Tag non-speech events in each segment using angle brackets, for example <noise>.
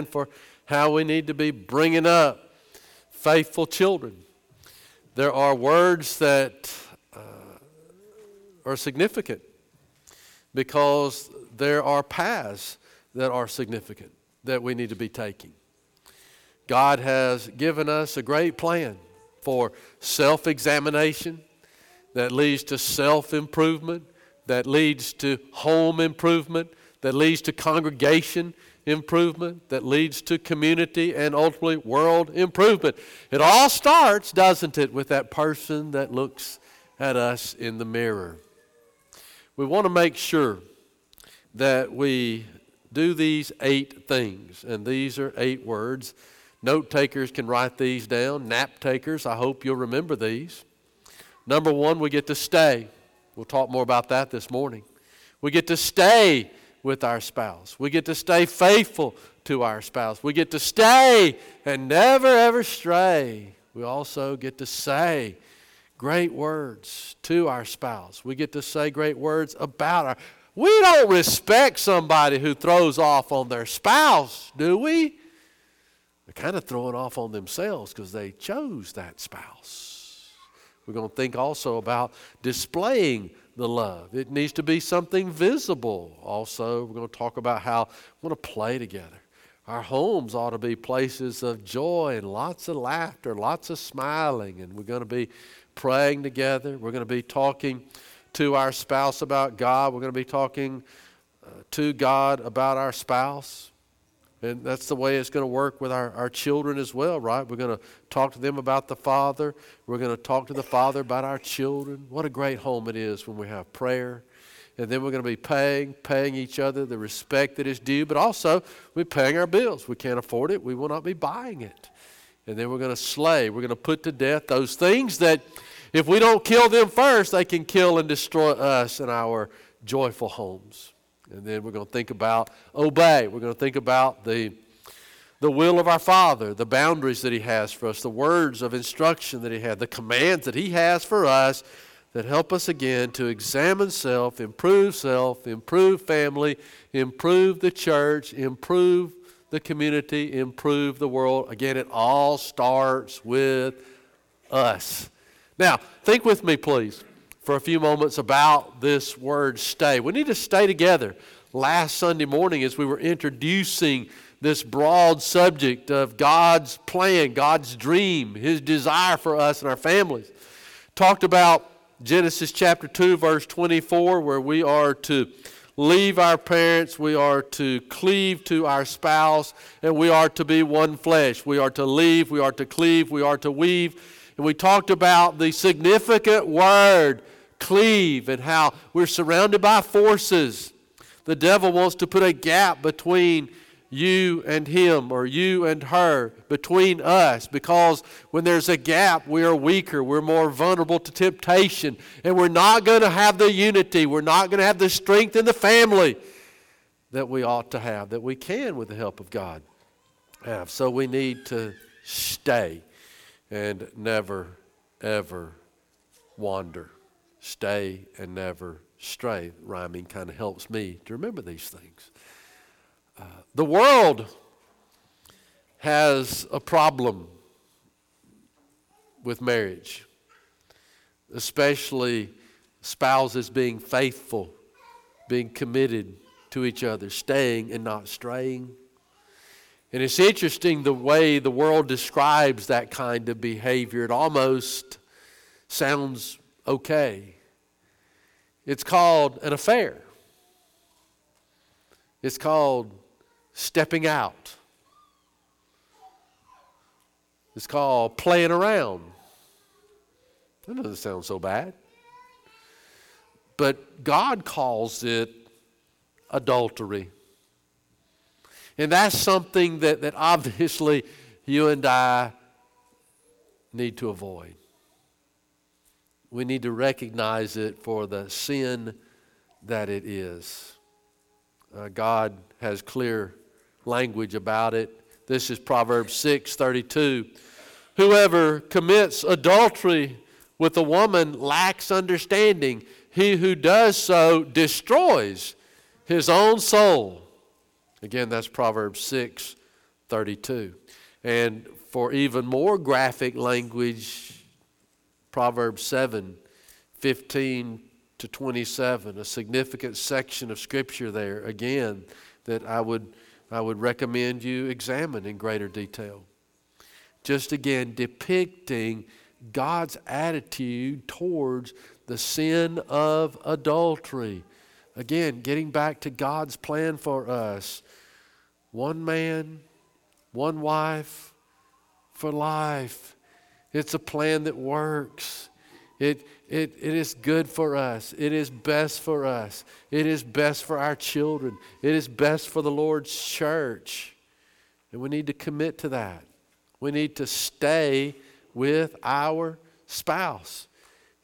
for how we need to be bringing up faithful children. There are words that uh, are significant because there are paths that are significant that we need to be taking. God has given us a great plan for self examination that leads to self improvement, that leads to home improvement, that leads to congregation improvement, that leads to community and ultimately world improvement. It all starts, doesn't it, with that person that looks at us in the mirror. We want to make sure that we do these eight things, and these are eight words. Note takers can write these down. Nap takers, I hope you'll remember these. Number one, we get to stay. We'll talk more about that this morning. We get to stay with our spouse. We get to stay faithful to our spouse. We get to stay and never ever stray. We also get to say great words to our spouse. We get to say great words about our we don't respect somebody who throws off on their spouse, do we? They're kind of throwing off on themselves because they chose that spouse. We're going to think also about displaying the love. It needs to be something visible. Also, we're going to talk about how we want to play together. Our homes ought to be places of joy and lots of laughter, lots of smiling, and we're going to be praying together. We're going to be talking to our spouse about God. We're going to be talking uh, to God about our spouse. And that's the way it's going to work with our, our children as well, right? We're going to talk to them about the Father. We're going to talk to the Father about our children. What a great home it is when we have prayer. And then we're going to be paying, paying each other the respect that is due, but also we're paying our bills. We can't afford it. We will not be buying it. And then we're going to slay. We're going to put to death those things that, if we don't kill them first, they can kill and destroy us and our joyful homes. And then we're going to think about obey. We're going to think about the, the will of our Father, the boundaries that He has for us, the words of instruction that He had, the commands that He has for us that help us again to examine self, improve self, improve family, improve the church, improve the community, improve the world. Again, it all starts with us. Now, think with me, please for a few moments about this word stay. We need to stay together. Last Sunday morning, as we were introducing this broad subject of God's plan, God's dream, His desire for us and our families, talked about Genesis chapter 2, verse 24, where we are to leave our parents, we are to cleave to our spouse, and we are to be one flesh. We are to leave, we are to cleave, we are to weave. And we talked about the significant word cleave and how we're surrounded by forces. The devil wants to put a gap between you and him or you and her, between us, because when there's a gap, we are weaker, we're more vulnerable to temptation, and we're not going to have the unity, we're not going to have the strength in the family that we ought to have, that we can with the help of God have. So we need to stay and never, ever wander stay and never stray. Rhyming kind of helps me to remember these things. Uh, the world has a problem with marriage, especially spouses being faithful, being committed to each other, staying and not straying. And it's interesting the way the world describes that kind of behavior. It almost sounds okay. It's called an affair. It's called stepping out. It's called playing around. That doesn't sound so bad. But God calls it adultery. And that's something that, that obviously you and I need to avoid we need to recognize it for the sin that it is. Uh, God has clear language about it. This is Proverbs 6:32. Whoever commits adultery with a woman lacks understanding. He who does so destroys his own soul. Again, that's Proverbs 6 32. And for even more graphic language, Proverbs 7 15 to 27, a significant section of Scripture there, again, that I would, I would recommend you examine in greater detail. Just again, depicting God's attitude towards the sin of adultery. Again, getting back to God's plan for us one man, one wife for life. It's a plan that works. It, it, it is good for us. It is best for us. It is best for our children. It is best for the Lord's church. And we need to commit to that. We need to stay with our spouse.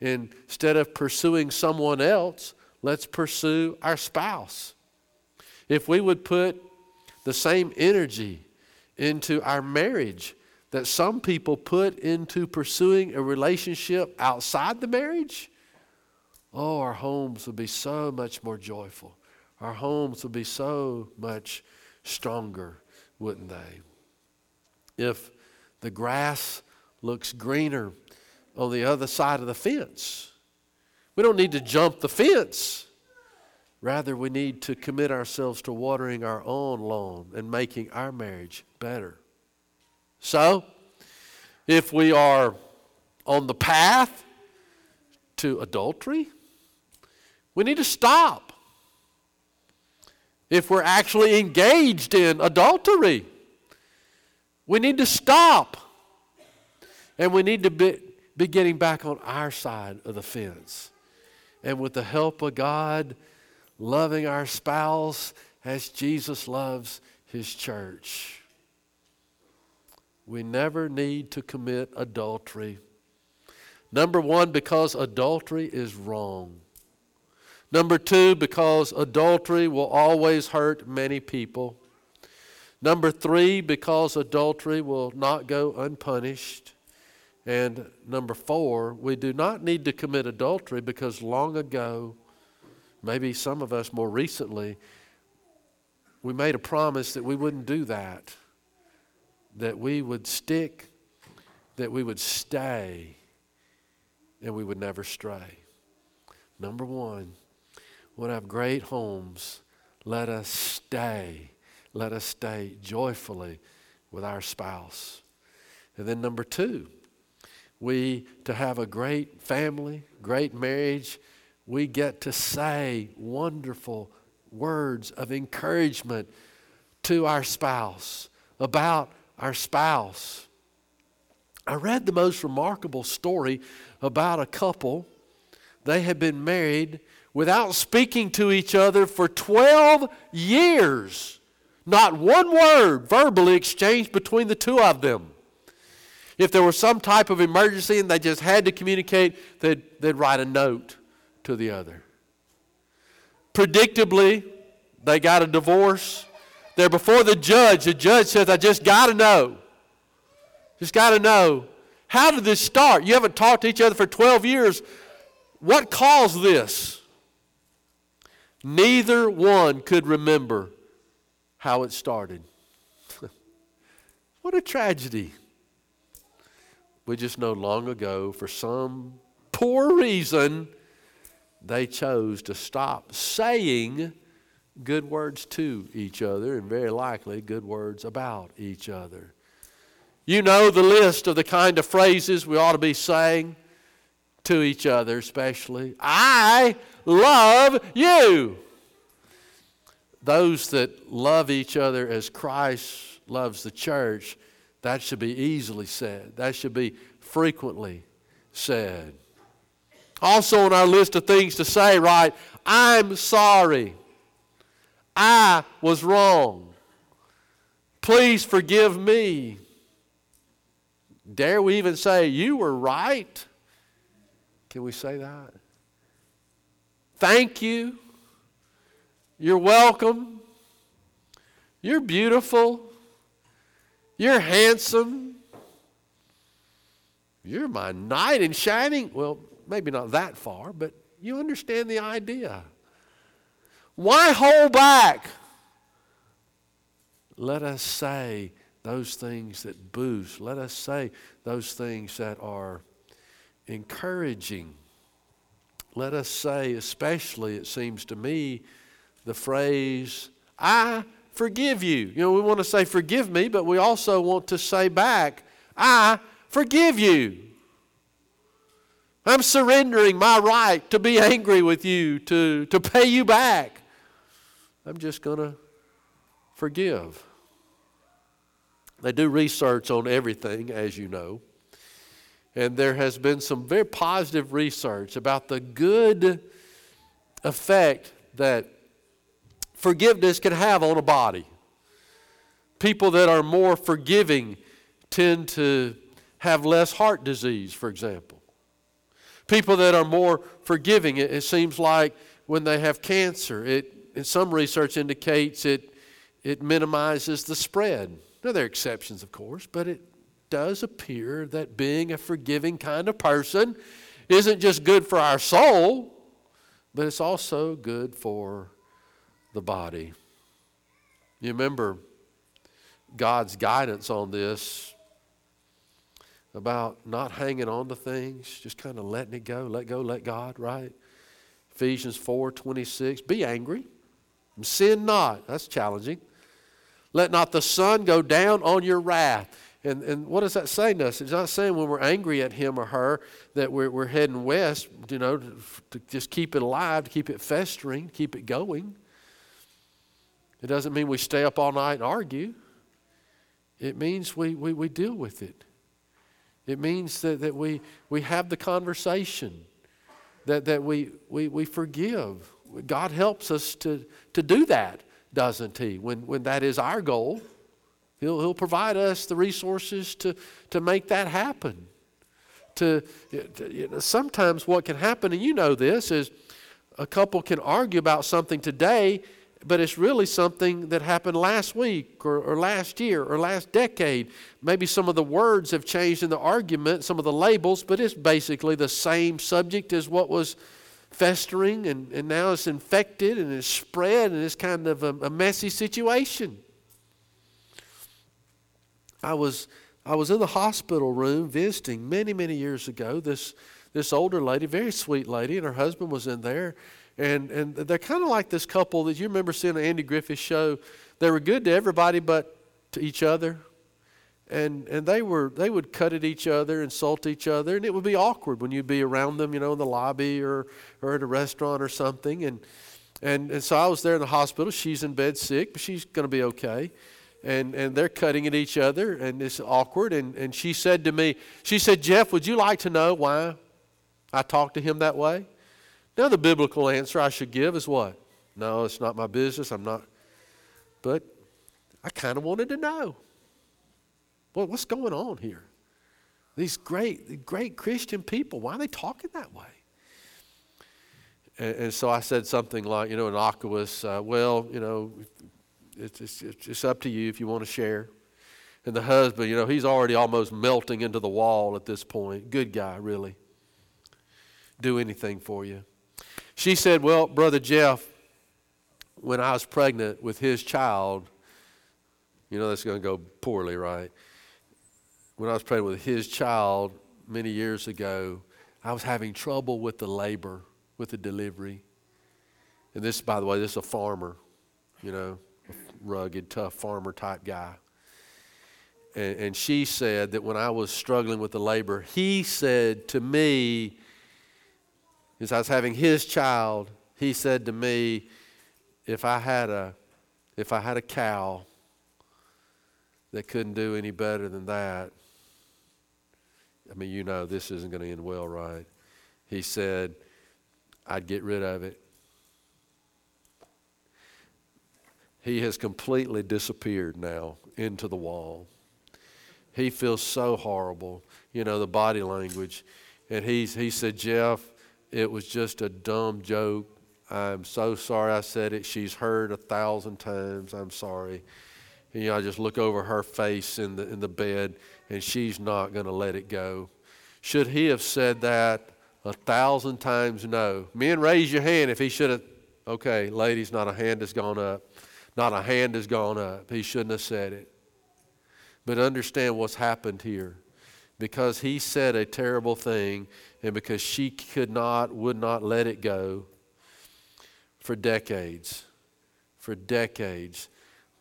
Instead of pursuing someone else, let's pursue our spouse. If we would put the same energy into our marriage that some people put into pursuing a relationship outside the marriage, oh, our homes would be so much more joyful. Our homes would be so much stronger, wouldn't they? If the grass looks greener on the other side of the fence, we don't need to jump the fence. Rather, we need to commit ourselves to watering our own lawn and making our marriage better. So, if we are on the path to adultery, we need to stop. If we're actually engaged in adultery, we need to stop. And we need to be, be getting back on our side of the fence. And with the help of God, loving our spouse as Jesus loves his church. We never need to commit adultery. Number one, because adultery is wrong. Number two, because adultery will always hurt many people. Number three, because adultery will not go unpunished. And number four, we do not need to commit adultery because long ago, maybe some of us more recently, we made a promise that we wouldn't do that, that we would stick, that we would stay, and we would never stray. Number one, we'll have great homes. Let us stay. Let us stay joyfully with our spouse. And then number two, we to have a great family, great marriage, we get to say wonderful words of encouragement to our spouse, about our spouse. I read the most remarkable story about a couple. They had been married without speaking to each other for 12 years. Not one word verbally exchanged between the two of them. If there was some type of emergency and they just had to communicate, they'd, they'd write a note to the other. Predictably, they got a divorce. They're before the judge. The judge says, I just got to know. Just got to know. How did this start? You haven't talked to each other for 12 years. What caused this? Neither one could remember how it started. <laughs> what a tragedy. We just know long ago, for some poor reason, they chose to stop saying good words to each other and very likely good words about each other. You know the list of the kind of phrases we ought to be saying to each other, especially. I love you. Those that love each other as Christ loves the church, that should be easily said. That should be frequently said. Also, on our list of things to say, right? I'm sorry. I was wrong. Please forgive me. Dare we even say, You were right? Can we say that? Thank you. You're welcome. You're beautiful. You're handsome. You're my knight in shining. Well, maybe not that far, but you understand the idea. Why hold back? Let us say those things that boost. Let us say those things that are encouraging. Let us say, especially, it seems to me, the phrase, I forgive you. You know, we want to say, forgive me, but we also want to say back, I forgive you. I'm surrendering my right to be angry with you, to, to pay you back. I'm just going to forgive. They do research on everything, as you know. And there has been some very positive research about the good effect that forgiveness can have on a body. People that are more forgiving tend to have less heart disease, for example. People that are more forgiving, it, it seems like when they have cancer, it, some research indicates it, it minimizes the spread. Now, there are exceptions, of course, but it does appear that being a forgiving kind of person isn't just good for our soul, but it's also good for the body. You remember God's guidance on this about not hanging on to things, just kind of letting it go, let go, let God, right? Ephesians 4 26. Be angry, sin not. That's challenging. Let not the sun go down on your wrath. And, and what is that saying to us? It's not saying when we're angry at him or her that we're, we're heading west, you know, to, to just keep it alive, to keep it festering, keep it going. It doesn't mean we stay up all night and argue. It means we, we, we deal with it. It means that, that we, we have the conversation, that, that we, we, we forgive. God helps us to, to do that, doesn't He? When, when that is our goal, He'll, he'll provide us the resources to, to make that happen. To, to you know, sometimes what can happen, and you know this, is a couple can argue about something today but it's really something that happened last week or, or, last year or last decade. Maybe some of the words have changed in the argument, some of the labels, but it's basically the same subject as what was festering, and, and now it's infected and it's spread, and it's kind of a, a messy situation. I was, I was in the hospital room visiting many, many years ago. This, this older lady, very sweet lady, and her husband was in there and, and they're kind of like this couple that you remember seeing the Andy Griffith show. They were good to everybody but to each other. And, and they, were, they would cut at each other, insult each other, and it would be awkward when you'd be around them, you know, in the lobby or, or at a restaurant or something. And, and, and so I was there in the hospital. She's in bed sick, but she's going to be okay. And, and they're cutting at each other, and it's awkward. And, and she said to me, she said, Jeff, would you like to know why I talked to him that way? Now, the biblical answer I should give is what? No, it's not my business. I'm not. But I kind of wanted to know. Well, what's going on here? These great, great Christian people, why are they talking that way? And, and so I said something like, you know, innocuous, uh, well, you know, it's, it's, it's up to you if you want to share. And the husband, you know, he's already almost melting into the wall at this point. Good guy, really. Do anything for you. She said, Well, Brother Jeff, when I was pregnant with his child, you know that's going to go poorly, right? When I was pregnant with his child many years ago, I was having trouble with the labor, with the delivery. And this, by the way, this is a farmer, you know, a rugged, tough farmer type guy. And, and she said that when I was struggling with the labor, he said to me, as I was having his child, he said to me, if I had a if I had a cow that couldn't do any better than that, I mean, you know this isn't going to end well, right? He said, I'd get rid of it. He has completely disappeared now into the wall. He feels so horrible, you know, the body language. And he's, he said, Jeff, it was just a dumb joke. I'm so sorry I said it. She's heard a thousand times. I'm sorry. And, you know, I just look over her face in the, in the bed, and she's not going to let it go. Should he have said that a thousand times? No. Men, raise your hand if he should have. Okay, ladies, not a hand has gone up. Not a hand has gone up. He shouldn't have said it. but understand what's happened here. Because he said a terrible thing, and because she could not, would not let it go for decades, for decades,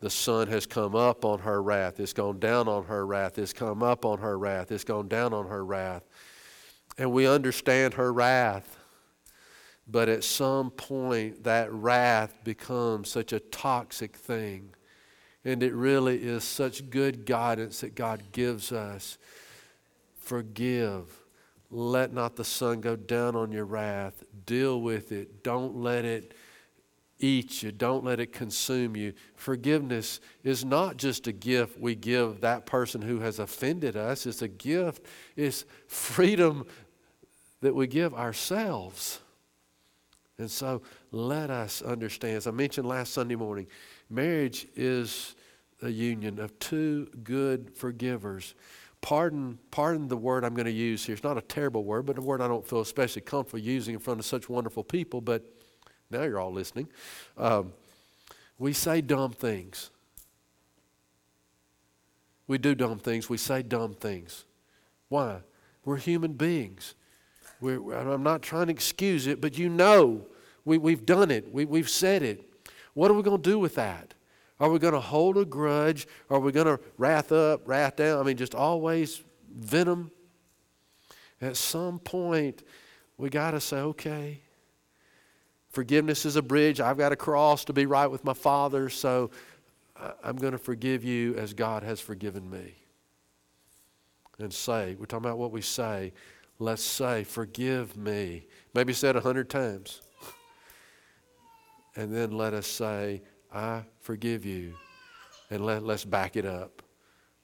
the sun has come up on her wrath. It's gone down on her wrath. It's come up on her wrath. It's gone down on her wrath. And we understand her wrath. But at some point, that wrath becomes such a toxic thing. And it really is such good guidance that God gives us. Forgive. Let not the sun go down on your wrath. Deal with it. Don't let it eat you. Don't let it consume you. Forgiveness is not just a gift we give that person who has offended us, it's a gift, it's freedom that we give ourselves. And so let us understand, as I mentioned last Sunday morning, marriage is a union of two good forgivers. Pardon, pardon the word I'm going to use here. It's not a terrible word, but a word I don't feel especially comfortable using in front of such wonderful people, but now you're all listening. Um, we say dumb things. We do dumb things. We say dumb things. Why? We're human beings. We're, I'm not trying to excuse it, but you know we, we've done it. We, we've said it. What are we going to do with that? Are we going to hold a grudge? Are we going to wrath up, wrath down? I mean, just always venom? At some point, we got to say, okay, forgiveness is a bridge. I've got to cross to be right with my Father, so I'm going to forgive you as God has forgiven me. And say, we're talking about what we say. Let's say, forgive me. Maybe said a hundred times. And then let us say, I forgive you. And let, let's back it up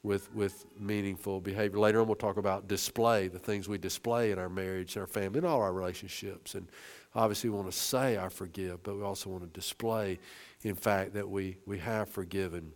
with, with meaningful behavior. Later on, we'll talk about display, the things we display in our marriage, in our family, and all our relationships. And obviously, we want to say I forgive, but we also want to display, in fact, that we, we have forgiven.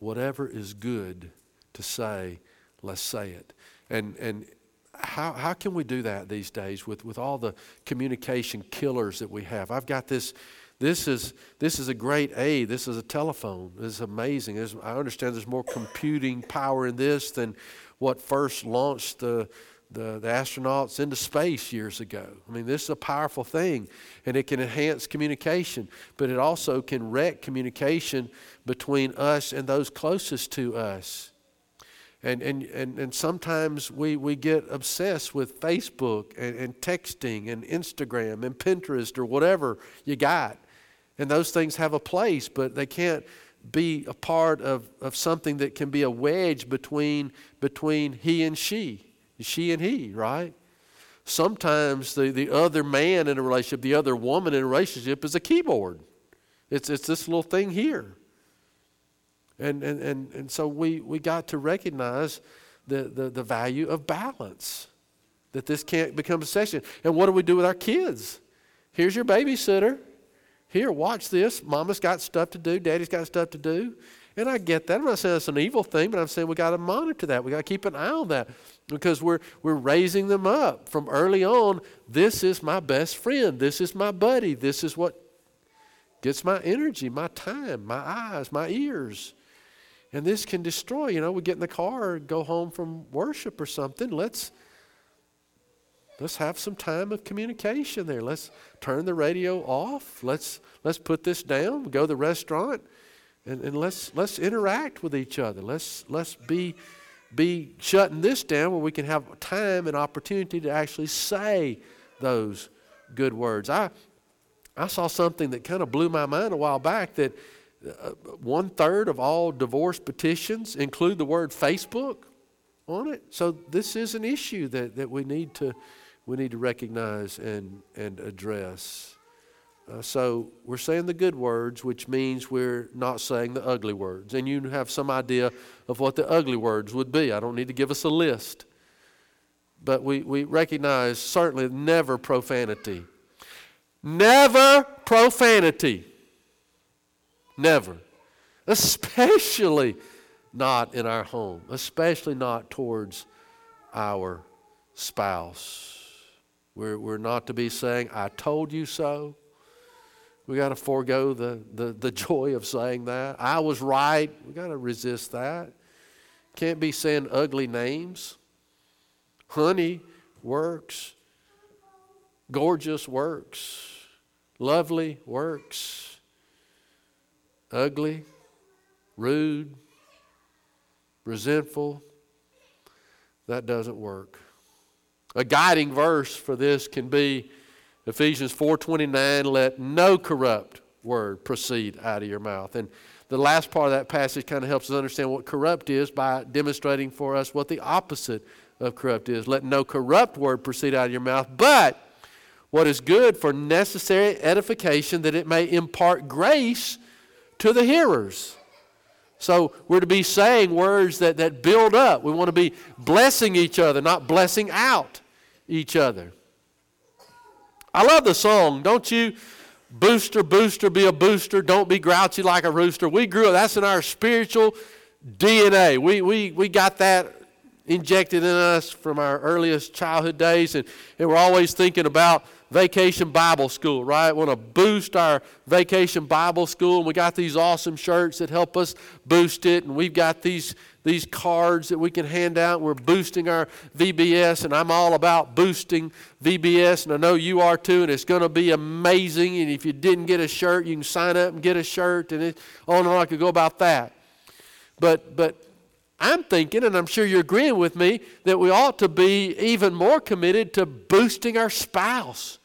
Whatever is good to say, let's say it. And, and how, how can we do that these days with, with all the communication killers that we have? I've got this. This is, this is a great aid. This is a telephone. This is amazing. There's, I understand there's more computing power in this than what first launched the, the, the, astronauts into space years ago. I mean, this is a powerful thing, and it can enhance communication, but it also can wreck communication between us and those closest to us. And, and, and, and sometimes we, we get obsessed with Facebook and, and texting and Instagram and Pinterest or whatever you got. And those things have a place, but they can't be a part of, of something that can be a wedge between, between he and she, she and he, right? Sometimes the, the other man in a relationship, the other woman in a relationship is a keyboard. It's, it's this little thing here. And, and, and, and so we, we got to recognize the, the, the value of balance, that this can't become a session. And what do we do with our kids? Here's your babysitter. Here, watch this. Mama's got stuff to do, daddy's got stuff to do. And I get that. I'm not saying it's an evil thing, but I'm saying we got to monitor that. We got to keep an eye on that because we're, we're raising them up from early on. This is my best friend. This is my buddy. This is what gets my energy, my time, my eyes, my ears. And this can destroy, you know, we get in the car, go home from worship or something. Let's let's have some time of communication there. Let's turn the radio off. Let's let's put this down, go to the restaurant, and, and let's let's interact with each other. Let's let's be be shutting this down where we can have time and opportunity to actually say those good words. I I saw something that kind of blew my mind a while back that uh, one third of all divorce petitions include the word Facebook on it. So this is an issue that, that we need to we need to recognize and and address. Uh, so we're saying the good words, which means we're not saying the ugly words. And you have some idea of what the ugly words would be. I don't need to give us a list. But we, we recognize certainly never profanity. Never profanity. Never. Especially not in our home, especially not towards our spouse. We're, we're not to be saying, I told you so. We got to forego the, the, the <laughs> joy of saying that. I was right. We got to resist that. Can't be saying ugly names. Honey works. Gorgeous works. Lovely works. Ugly, rude, resentful. That doesn't work. A guiding verse for this can be Ephesians 4:29, let no corrupt word proceed out of your mouth. And the last part of that passage kind of helps us understand what corrupt is by demonstrating for us what the opposite of corrupt is. Let no corrupt word proceed out of your mouth, but what is good for necessary edification that it may impart grace to the hearers. So we're to be saying words that, that build up. We want to be blessing each other, not blessing out each other. I love the song, don't you? Booster, booster, be a booster. Don't be grouchy like a rooster. We grew up, that's in our spiritual DNA. We, we, we got that injected in us from our earliest childhood days, and, and we're always thinking about vacation Bible school, right? We want to boost our vacation Bible school, and we got these awesome shirts that help us boost it, and we've got these these cards that we can hand out. We're boosting our VBS, and I'm all about boosting VBS, and I know you are too, and it's going to be amazing. And if you didn't get a shirt, you can sign up and get a shirt, and it, on and on I could go about that. But, but I'm thinking, and I'm sure you're agreeing with me, that we ought to be even more committed to boosting our spouse,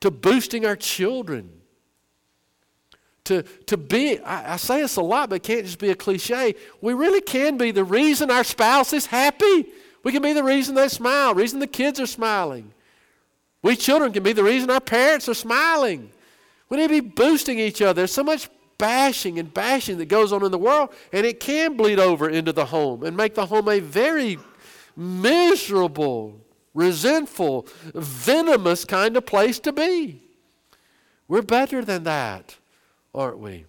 to boosting our children to, to be, I, I, say this a lot, but it can't just be a cliche. We really can be the reason our spouse is happy. We can be the reason they smile, reason the kids are smiling. We children can be the reason our parents are smiling. We need to be boosting each other. There's so much bashing and bashing that goes on in the world, and it can bleed over into the home and make the home a very miserable, resentful, venomous kind of place to be. We're better than that aren't we?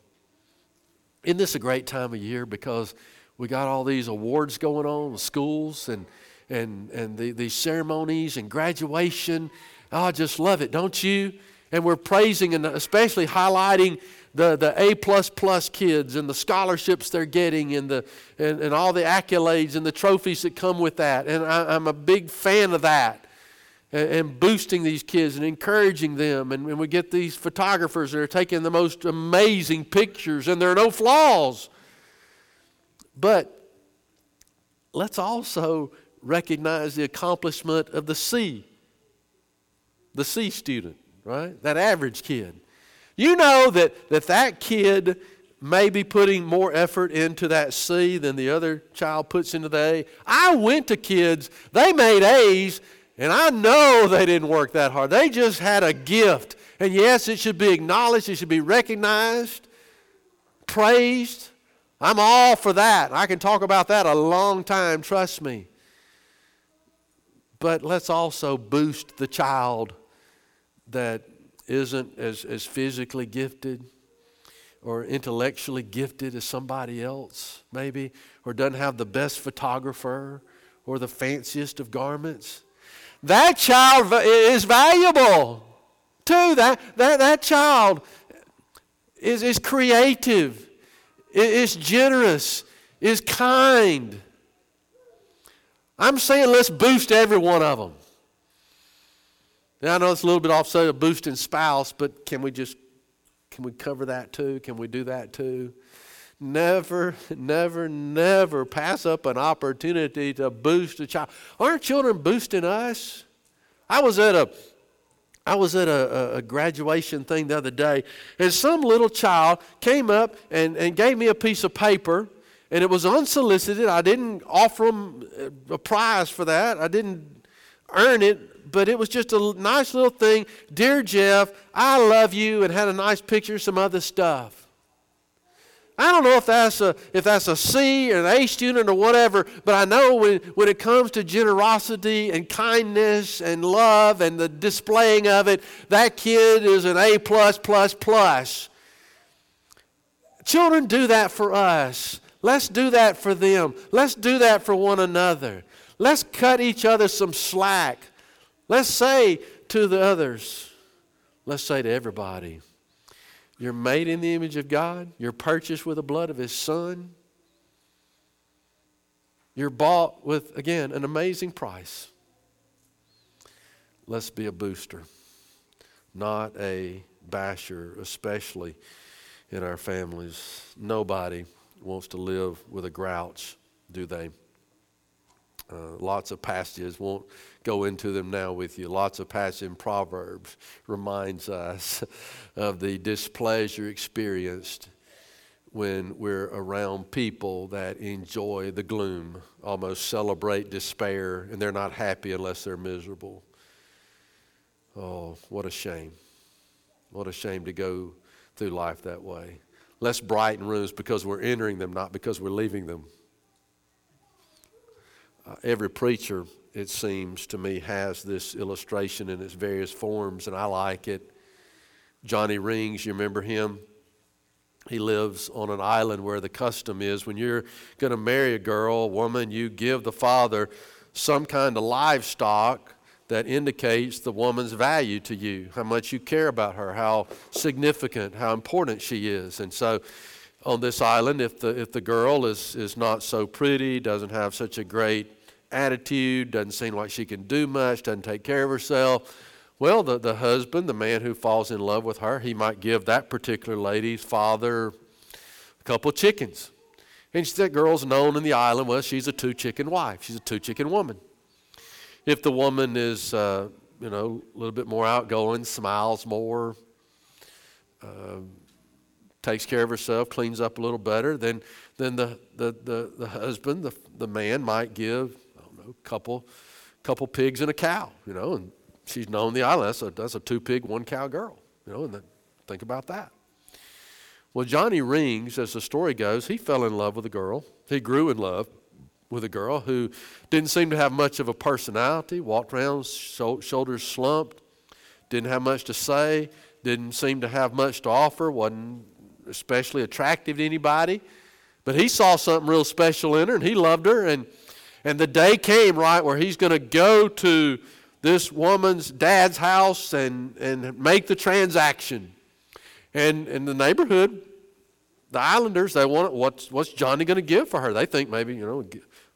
Isn't this a great time of year because we got all these awards going on, schools and and and the, these ceremonies and graduation. Oh, I just love it, don't you? And we're praising and especially highlighting the, the A plus plus kids and the scholarships they're getting and the and, and all the accolades and the trophies that come with that. And I, I'm a big fan of that and, and boosting these kids and encouraging them. And, and we get these photographers that are taking the most amazing pictures, and there are no flaws. But let's also recognize the accomplishment of the C, the C student, right? That average kid. You know that that, that kid may be putting more effort into that C than the other child puts into the A. I went to kids, they made A's, and I know they didn't work that hard. They just had a gift. And yes, it should be acknowledged, it should be recognized, praised. I'm all for that. I can talk about that a long time, trust me. But let's also boost the child that isn't as, as physically gifted or intellectually gifted as somebody else, maybe, or doesn't have the best photographer or the fanciest of garments that child is valuable too. That, that, that child is, is creative, is generous, is kind. I'm saying let's boost every one of them. Now I know it's a little bit offset of boosting spouse, but can we just can we cover that too? Can we do that too? Never, never, never pass up an opportunity to boost a child. Aren't children boosting us? I was at a I was at a, a, graduation thing the other day, and some little child came up and, and gave me a piece of paper, and it was unsolicited. I didn't offer them a prize for that. I didn't earn it, but it was just a nice little thing. Dear Jeff, I love you, and had a nice picture some other stuff. I don't know if that's a if that's a C or an A student or whatever, but I know when, when it comes to generosity and kindness and love and the displaying of it, that kid is an A plus plus plus. Children do that for us. Let's do that for them. Let's do that for one another. Let's cut each other some slack. Let's say to the others, let's say to everybody, you're made in the image of God. You're purchased with the blood of His Son. You're bought with, again, an amazing price. Let's be a booster, not a basher, especially in our families. Nobody wants to live with a grouch, do they? Uh, lots of passages, won't go into them now with you. Lots of passages in Proverbs reminds us of the displeasure experienced when we're around people that enjoy the gloom, almost celebrate despair, and they're not happy unless they're miserable. Oh, what a shame. What a shame to go through life that way. Let's brighten rooms because we're entering them, not because we're leaving them. Uh, every preacher, it seems to me, has this illustration in its various forms, and I like it. Johnny Rings, you remember him? He lives on an island where the custom is when you're going to marry a girl, a woman, you give the father some kind of livestock that indicates the woman's value to you, how much you care about her, how significant, how important she is. And so on this island, if the, if the girl is, is not so pretty, doesn't have such a great attitude, doesn't seem like she can do much, doesn't take care of herself, well, the, the husband, the man who falls in love with her, he might give that particular lady's father a couple chickens. And that girl's known in the island, well, she's a two chicken wife, she's a two chicken woman. If the woman is, uh, you know, a little bit more outgoing, smiles more, uh, takes care of herself, cleans up a little better, then, then the, the, the, the husband, the, the man, might give, know, a couple, couple pigs and a cow, you know, and she's known the island. That's a, that's a two pig, one cow girl, you know, and then think about that. Well, Johnny Rings, as the story goes, he fell in love with a girl. He grew in love with a girl who didn't seem to have much of a personality, walked around shoulders slumped, didn't have much to say, didn't seem to have much to offer, wasn't especially attractive to anybody. But he saw something real special in her and he loved her. And, and the day came, right, where he's going to go to this woman's dad's house and, and make the transaction. And in the neighborhood, the Islanders, they want what's, what's Johnny going to give for her? They think maybe, you know,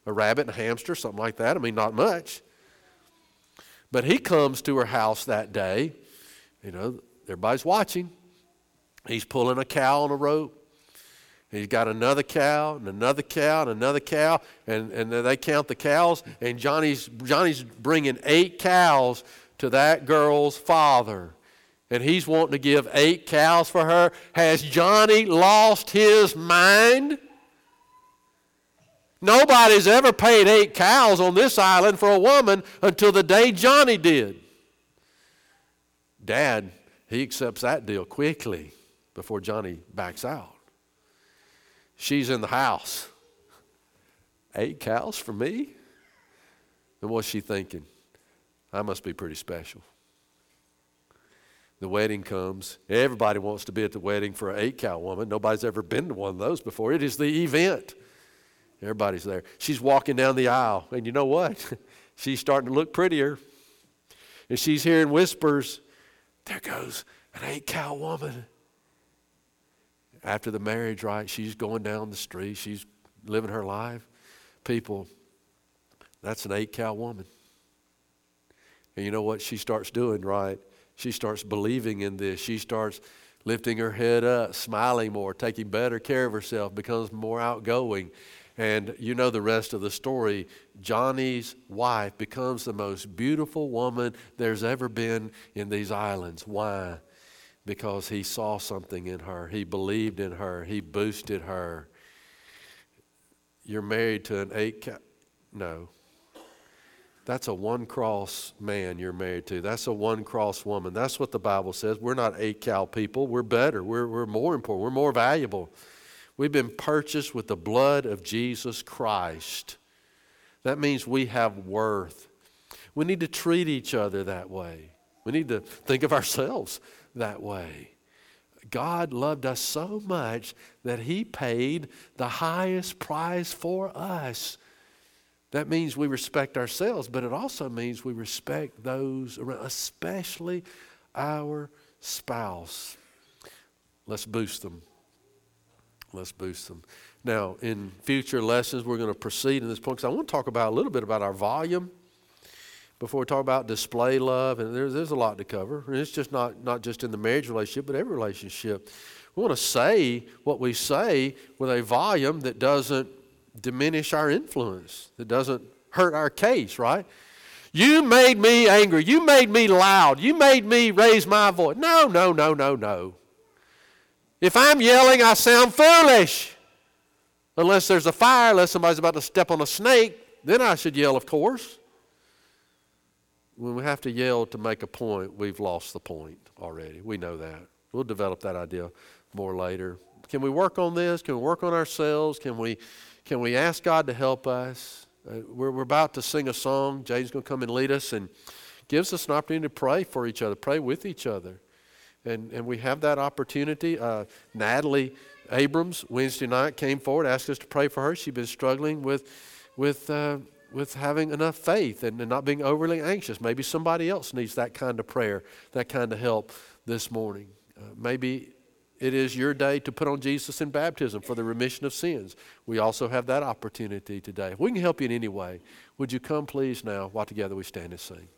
a rabbit and a hamster, something like that. I mean, not much. But he comes to her house that day. You know, everybody's watching. He's pulling a cow on a rope. He's got another cow and another cow and another cow, and, and they count the cows. And Johnny's, Johnny's bringing eight cows to that girl's father. And he's wanting to give eight cows for her. Has Johnny lost his mind? Nobody's ever paid eight cows on this island for a woman until the day Johnny did. Dad, he accepts that deal quickly before Johnny backs out. She's in the house. Eight cows for me? And what's she thinking? I must be pretty special. The wedding comes. Everybody wants to be at the wedding for an eight cow woman. Nobody's ever been to one of those before. It is the event. Everybody's there. She's walking down the aisle, and you know what? <laughs> she's starting to look prettier. And she's hearing whispers. There goes an eight cow woman. After the marriage, right? She's going down the street. She's living her life. People, that's an eight cow woman. And you know what she starts doing, right? She starts believing in this. She starts lifting her head up, smiling more, taking better care of herself, becomes more outgoing. And you know the rest of the story. Johnny's wife becomes the most beautiful woman there's ever been in these islands. Why? Because he saw something in her. He believed in her. He boosted her. You're married to an eight. Ca- no. That's a one cross man you're married to. That's a one cross woman. That's what the Bible says. We're not eight cow people. We're better. We're, we're more important. We're more valuable. We've been purchased with the blood of Jesus Christ. That means we have worth. We need to treat each other that way. We need to think of ourselves that way. God loved us so much that He paid the highest price for us. That means we respect ourselves, but it also means we respect those around, especially our spouse. Let's boost them Let's boost them. Now, in future lessons, we're going to proceed in this point because I want to talk about a little bit about our volume before we talk about display love. And there's, there's a lot to cover. And it's just not, not just in the marriage relationship, but every relationship. We want to say what we say with a volume that doesn't diminish our influence, that doesn't hurt our case, right? You made me angry. You made me loud. You made me raise my voice. No, no, no, no, no. If I'm yelling, I sound foolish. Unless there's a fire, unless somebody's about to step on a snake, then I should yell, of course. When we have to yell to make a point, we've lost the point already. We know that. We'll develop that idea more later. Can we work on this? Can we work on ourselves? Can we, can we ask God to help us? Uh, we're, we're about to sing a song. James going to come and lead us and gives us an opportunity to pray for each other, pray with each other. And, and we have that opportunity. Uh, Natalie Abrams Wednesday night came forward, asked us to pray for her. She's been struggling with, with, uh, with having enough faith and, and not being overly anxious. Maybe somebody else needs that kind of prayer, that kind of help this morning. Uh, maybe it is your day to put on Jesus in baptism for the remission of sins. We also have that opportunity today. If we can help you in any way, would you come please now while together we stand and sing?